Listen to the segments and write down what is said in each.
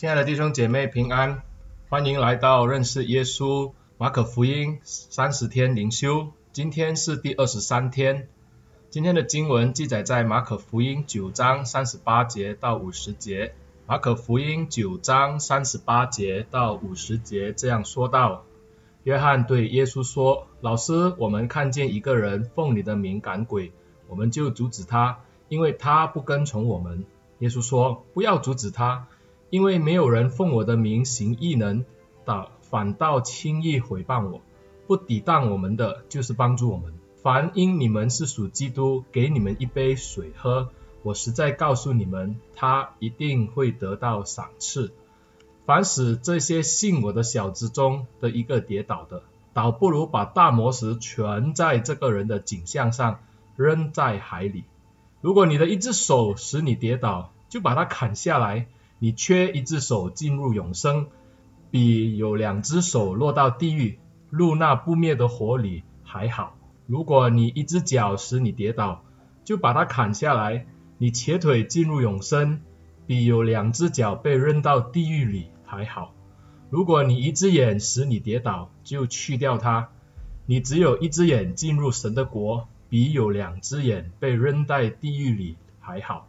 亲爱的弟兄姐妹平安，欢迎来到认识耶稣马可福音三十天灵修，今天是第二十三天。今天的经文记载在马可福音九章三十八节到五十节。马可福音九章三十八节到五十节这样说道：约翰对耶稣说：“老师，我们看见一个人奉你的名赶鬼，我们就阻止他，因为他不跟从我们。”耶稣说：“不要阻止他。”因为没有人奉我的名行异能，倒反倒轻易毁谤我，不抵挡我们的，就是帮助我们。凡因你们是属基督，给你们一杯水喝，我实在告诉你们，他一定会得到赏赐。凡使这些信我的小子中的一个跌倒的，倒不如把大磨石全在这个人的颈项上，扔在海里。如果你的一只手使你跌倒，就把它砍下来。你缺一只手进入永生，比有两只手落到地狱，入那不灭的火里还好。如果你一只脚使你跌倒，就把它砍下来。你瘸腿进入永生，比有两只脚被扔到地狱里还好。如果你一只眼使你跌倒，就去掉它。你只有一只眼进入神的国，比有两只眼被扔在地狱里还好。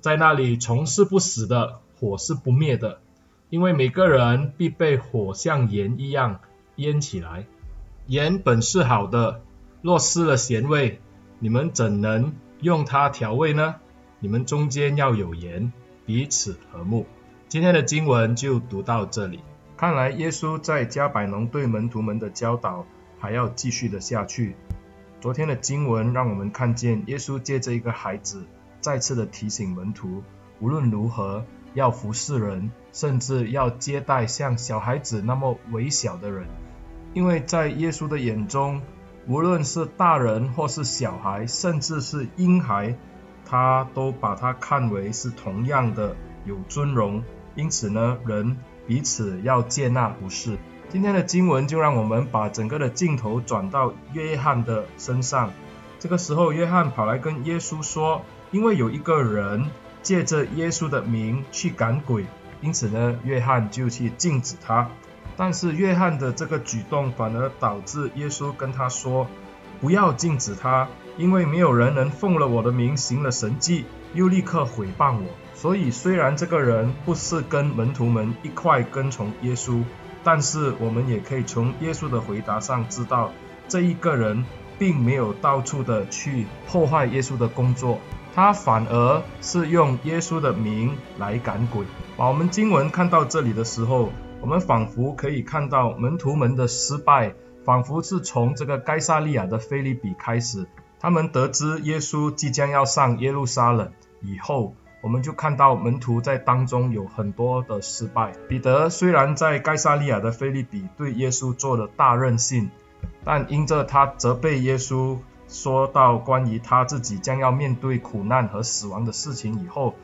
在那里从是不死的。火是不灭的，因为每个人必被火像盐一样腌起来。盐本是好的，若失了咸味，你们怎能用它调味呢？你们中间要有盐，彼此和睦。今天的经文就读到这里。看来耶稣在迦百农对门徒们的教导还要继续的下去。昨天的经文让我们看见耶稣借着一个孩子，再次的提醒门徒，无论如何。要服侍人，甚至要接待像小孩子那么微小的人，因为在耶稣的眼中，无论是大人或是小孩，甚至是婴孩，他都把他看为是同样的有尊荣。因此呢，人彼此要接纳服侍。今天的经文就让我们把整个的镜头转到约翰的身上。这个时候，约翰跑来跟耶稣说：“因为有一个人。”借着耶稣的名去赶鬼，因此呢，约翰就去禁止他。但是约翰的这个举动反而导致耶稣跟他说：“不要禁止他，因为没有人能奉了我的名行了神迹，又立刻毁谤我。所以虽然这个人不是跟门徒们一块跟从耶稣，但是我们也可以从耶稣的回答上知道，这一个人并没有到处的去破坏耶稣的工作。”他反而是用耶稣的名来赶鬼。把我们经文看到这里的时候，我们仿佛可以看到门徒们的失败，仿佛是从这个该撒利亚的腓利比开始。他们得知耶稣即将要上耶路撒冷以后，我们就看到门徒在当中有很多的失败。彼得虽然在该撒利亚的腓利比对耶稣做了大任性，但因着他责备耶稣。说到关于他自己将要面对苦难和死亡的事情以后，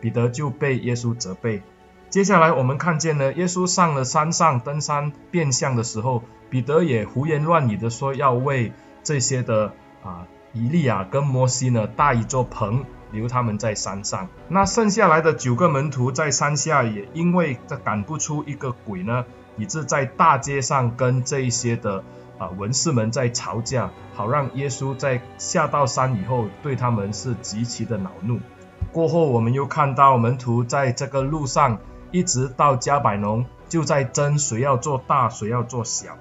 彼得就被耶稣责备。接下来我们看见呢，耶稣上了山上登山变相的时候，彼得也胡言乱语的说要为这些的啊以利亚跟摩西呢搭一座棚，留他们在山上。那剩下来的九个门徒在山下也因为这赶不出一个鬼呢，以致在大街上跟这一些的。啊，文士们在吵架，好让耶稣在下到山以后，对他们是极其的恼怒。过后，我们又看到门徒在这个路上，一直到迦百农，就在争谁要做大，谁要做小。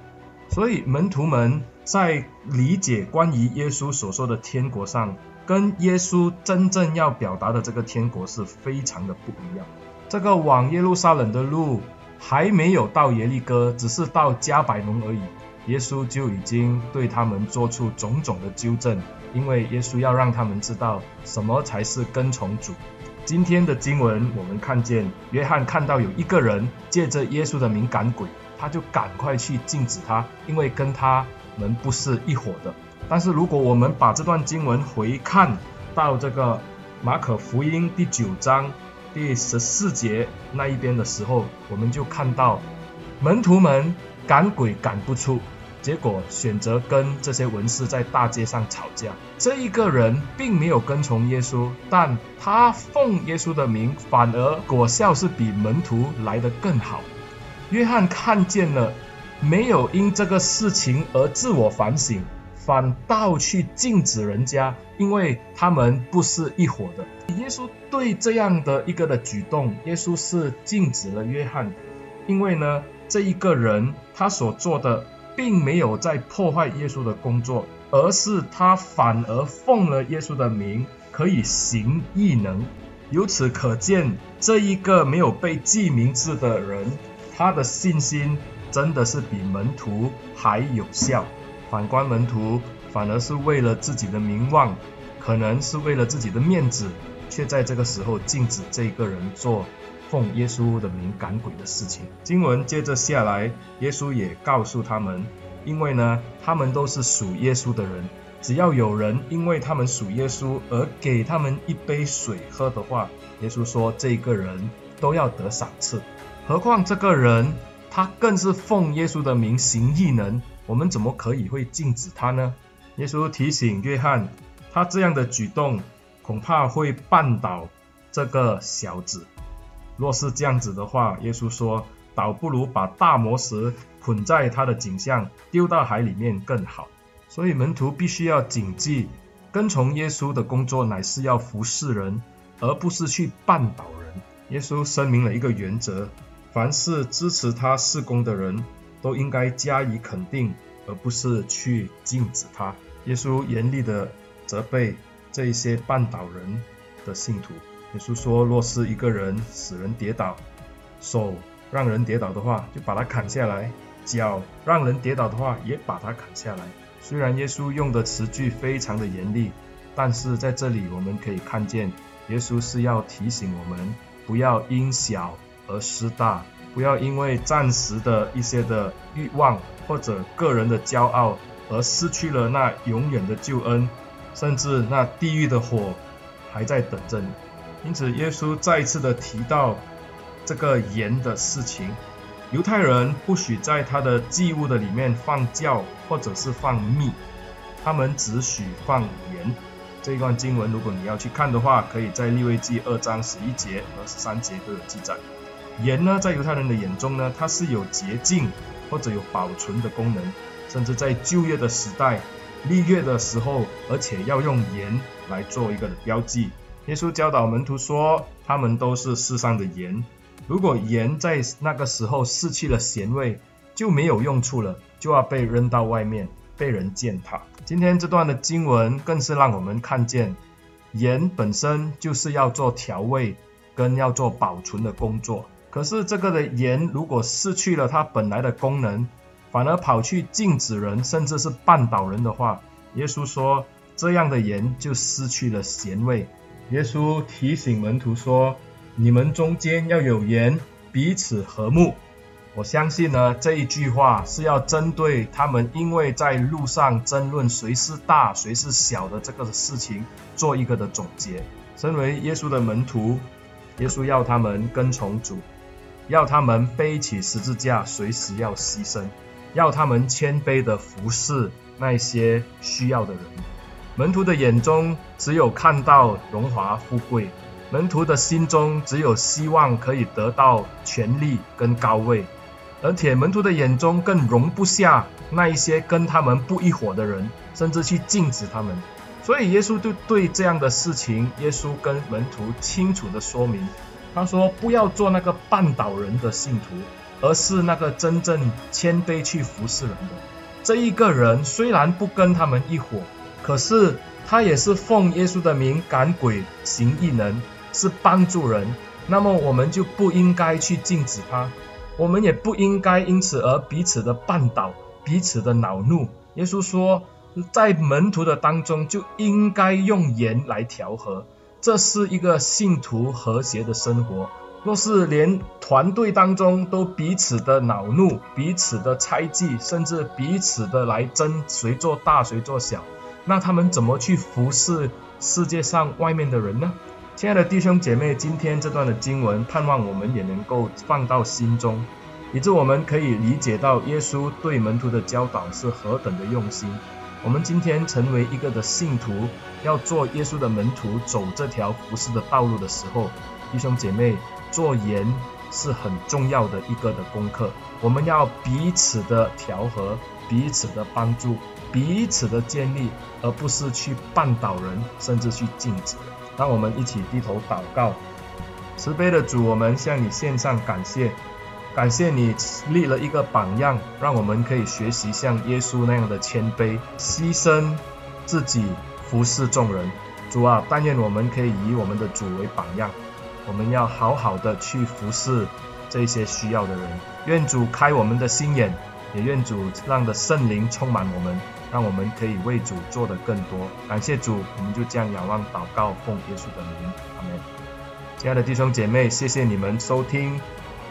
所以门徒们在理解关于耶稣所说的天国上，跟耶稣真正要表达的这个天国是非常的不一样。这个往耶路撒冷的路还没有到耶利哥，只是到迦百农而已。耶稣就已经对他们做出种种的纠正，因为耶稣要让他们知道什么才是跟从主。今天的经文我们看见约翰看到有一个人借着耶稣的名赶鬼，他就赶快去禁止他，因为跟他们不是一伙的。但是如果我们把这段经文回看到这个马可福音第九章第十四节那一边的时候，我们就看到门徒们。赶鬼赶不出，结果选择跟这些文士在大街上吵架。这一个人并没有跟从耶稣，但他奉耶稣的名，反而果效是比门徒来得更好。约翰看见了，没有因这个事情而自我反省，反倒去禁止人家，因为他们不是一伙的。耶稣对这样的一个的举动，耶稣是禁止了约翰，因为呢，这一个人他所做的。并没有在破坏耶稣的工作，而是他反而奉了耶稣的名，可以行异能。由此可见，这一个没有被记名字的人，他的信心真的是比门徒还有效。反观门徒，反而是为了自己的名望，可能是为了自己的面子，却在这个时候禁止这个人做。奉耶稣的名赶鬼的事情，经文接着下来，耶稣也告诉他们，因为呢，他们都是属耶稣的人，只要有人因为他们属耶稣而给他们一杯水喝的话，耶稣说这个人都要得赏赐。何况这个人他更是奉耶稣的名行异能，我们怎么可以会禁止他呢？耶稣提醒约翰，他这样的举动恐怕会绊倒这个小子。若是这样子的话，耶稣说，倒不如把大魔石捆在他的颈项，丢到海里面更好。所以门徒必须要谨记，跟从耶稣的工作乃是要服侍人，而不是去绊倒人。耶稣声明了一个原则：凡是支持他事工的人，都应该加以肯定，而不是去禁止他。耶稣严厉地责备这一些绊倒人的信徒。耶稣说：“若是一个人使人跌倒，手让人跌倒的话，就把他砍下来；脚让人跌倒的话，也把他砍下来。”虽然耶稣用的词句非常的严厉，但是在这里我们可以看见，耶稣是要提醒我们，不要因小而失大，不要因为暂时的一些的欲望或者个人的骄傲而失去了那永远的救恩，甚至那地狱的火还在等着你。因此，耶稣再一次的提到这个盐的事情。犹太人不许在他的祭物的里面放酵或者是放蜜，他们只许放盐。这一段经文，如果你要去看的话，可以在利未记二章十一节和十三节都有记载。盐呢，在犹太人的眼中呢，它是有洁净或者有保存的功能，甚至在旧约的时代，立约的时候，而且要用盐来做一个标记。耶稣教导门徒说：“他们都是世上的盐。如果盐在那个时候失去了咸味，就没有用处了，就要被扔到外面，被人践踏。”今天这段的经文更是让我们看见，盐本身就是要做调味跟要做保存的工作。可是这个的盐如果失去了它本来的功能，反而跑去禁止人，甚至是绊倒人的话，耶稣说这样的盐就失去了咸味。耶稣提醒门徒说：“你们中间要有盐，彼此和睦。”我相信呢，这一句话是要针对他们因为在路上争论谁是大谁是小的这个事情做一个的总结。身为耶稣的门徒，耶稣要他们跟从主，要他们背起十字架，随时要牺牲，要他们谦卑的服侍那些需要的人。门徒的眼中只有看到荣华富贵，门徒的心中只有希望可以得到权力跟高位，而且门徒的眼中更容不下那一些跟他们不一伙的人，甚至去禁止他们。所以耶稣就对这样的事情，耶稣跟门徒清楚地说明，他说不要做那个绊倒人的信徒，而是那个真正谦卑去服侍人的。这一个人虽然不跟他们一伙。可是他也是奉耶稣的名赶鬼行异能，是帮助人。那么我们就不应该去禁止他，我们也不应该因此而彼此的绊倒，彼此的恼怒。耶稣说，在门徒的当中就应该用盐来调和，这是一个信徒和谐的生活。若是连团队当中都彼此的恼怒，彼此的猜忌，甚至彼此的来争谁做大谁做小。那他们怎么去服侍世界上外面的人呢？亲爱的弟兄姐妹，今天这段的经文，盼望我们也能够放到心中。以致我们可以理解到耶稣对门徒的教导是何等的用心。我们今天成为一个的信徒，要做耶稣的门徒，走这条服侍的道路的时候，弟兄姐妹，做盐是很重要的一个的功课。我们要彼此的调和，彼此的帮助，彼此的建立，而不是去绊倒人，甚至去禁止。让我们一起低头祷告，慈悲的主，我们向你献上感谢。感谢你立了一个榜样，让我们可以学习像耶稣那样的谦卑，牺牲自己服侍众人。主啊，但愿我们可以以我们的主为榜样，我们要好好的去服侍这些需要的人。愿主开我们的心眼，也愿主让的圣灵充满我们，让我们可以为主做的更多。感谢主，我们就这样仰望祷告，奉耶稣的名，阿门。亲爱的弟兄姐妹，谢谢你们收听。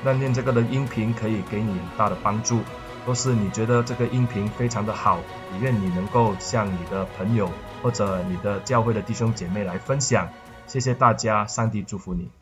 但愿这个的音频可以给你很大的帮助。若是你觉得这个音频非常的好，也愿你能够向你的朋友或者你的教会的弟兄姐妹来分享。谢谢大家，上帝祝福你。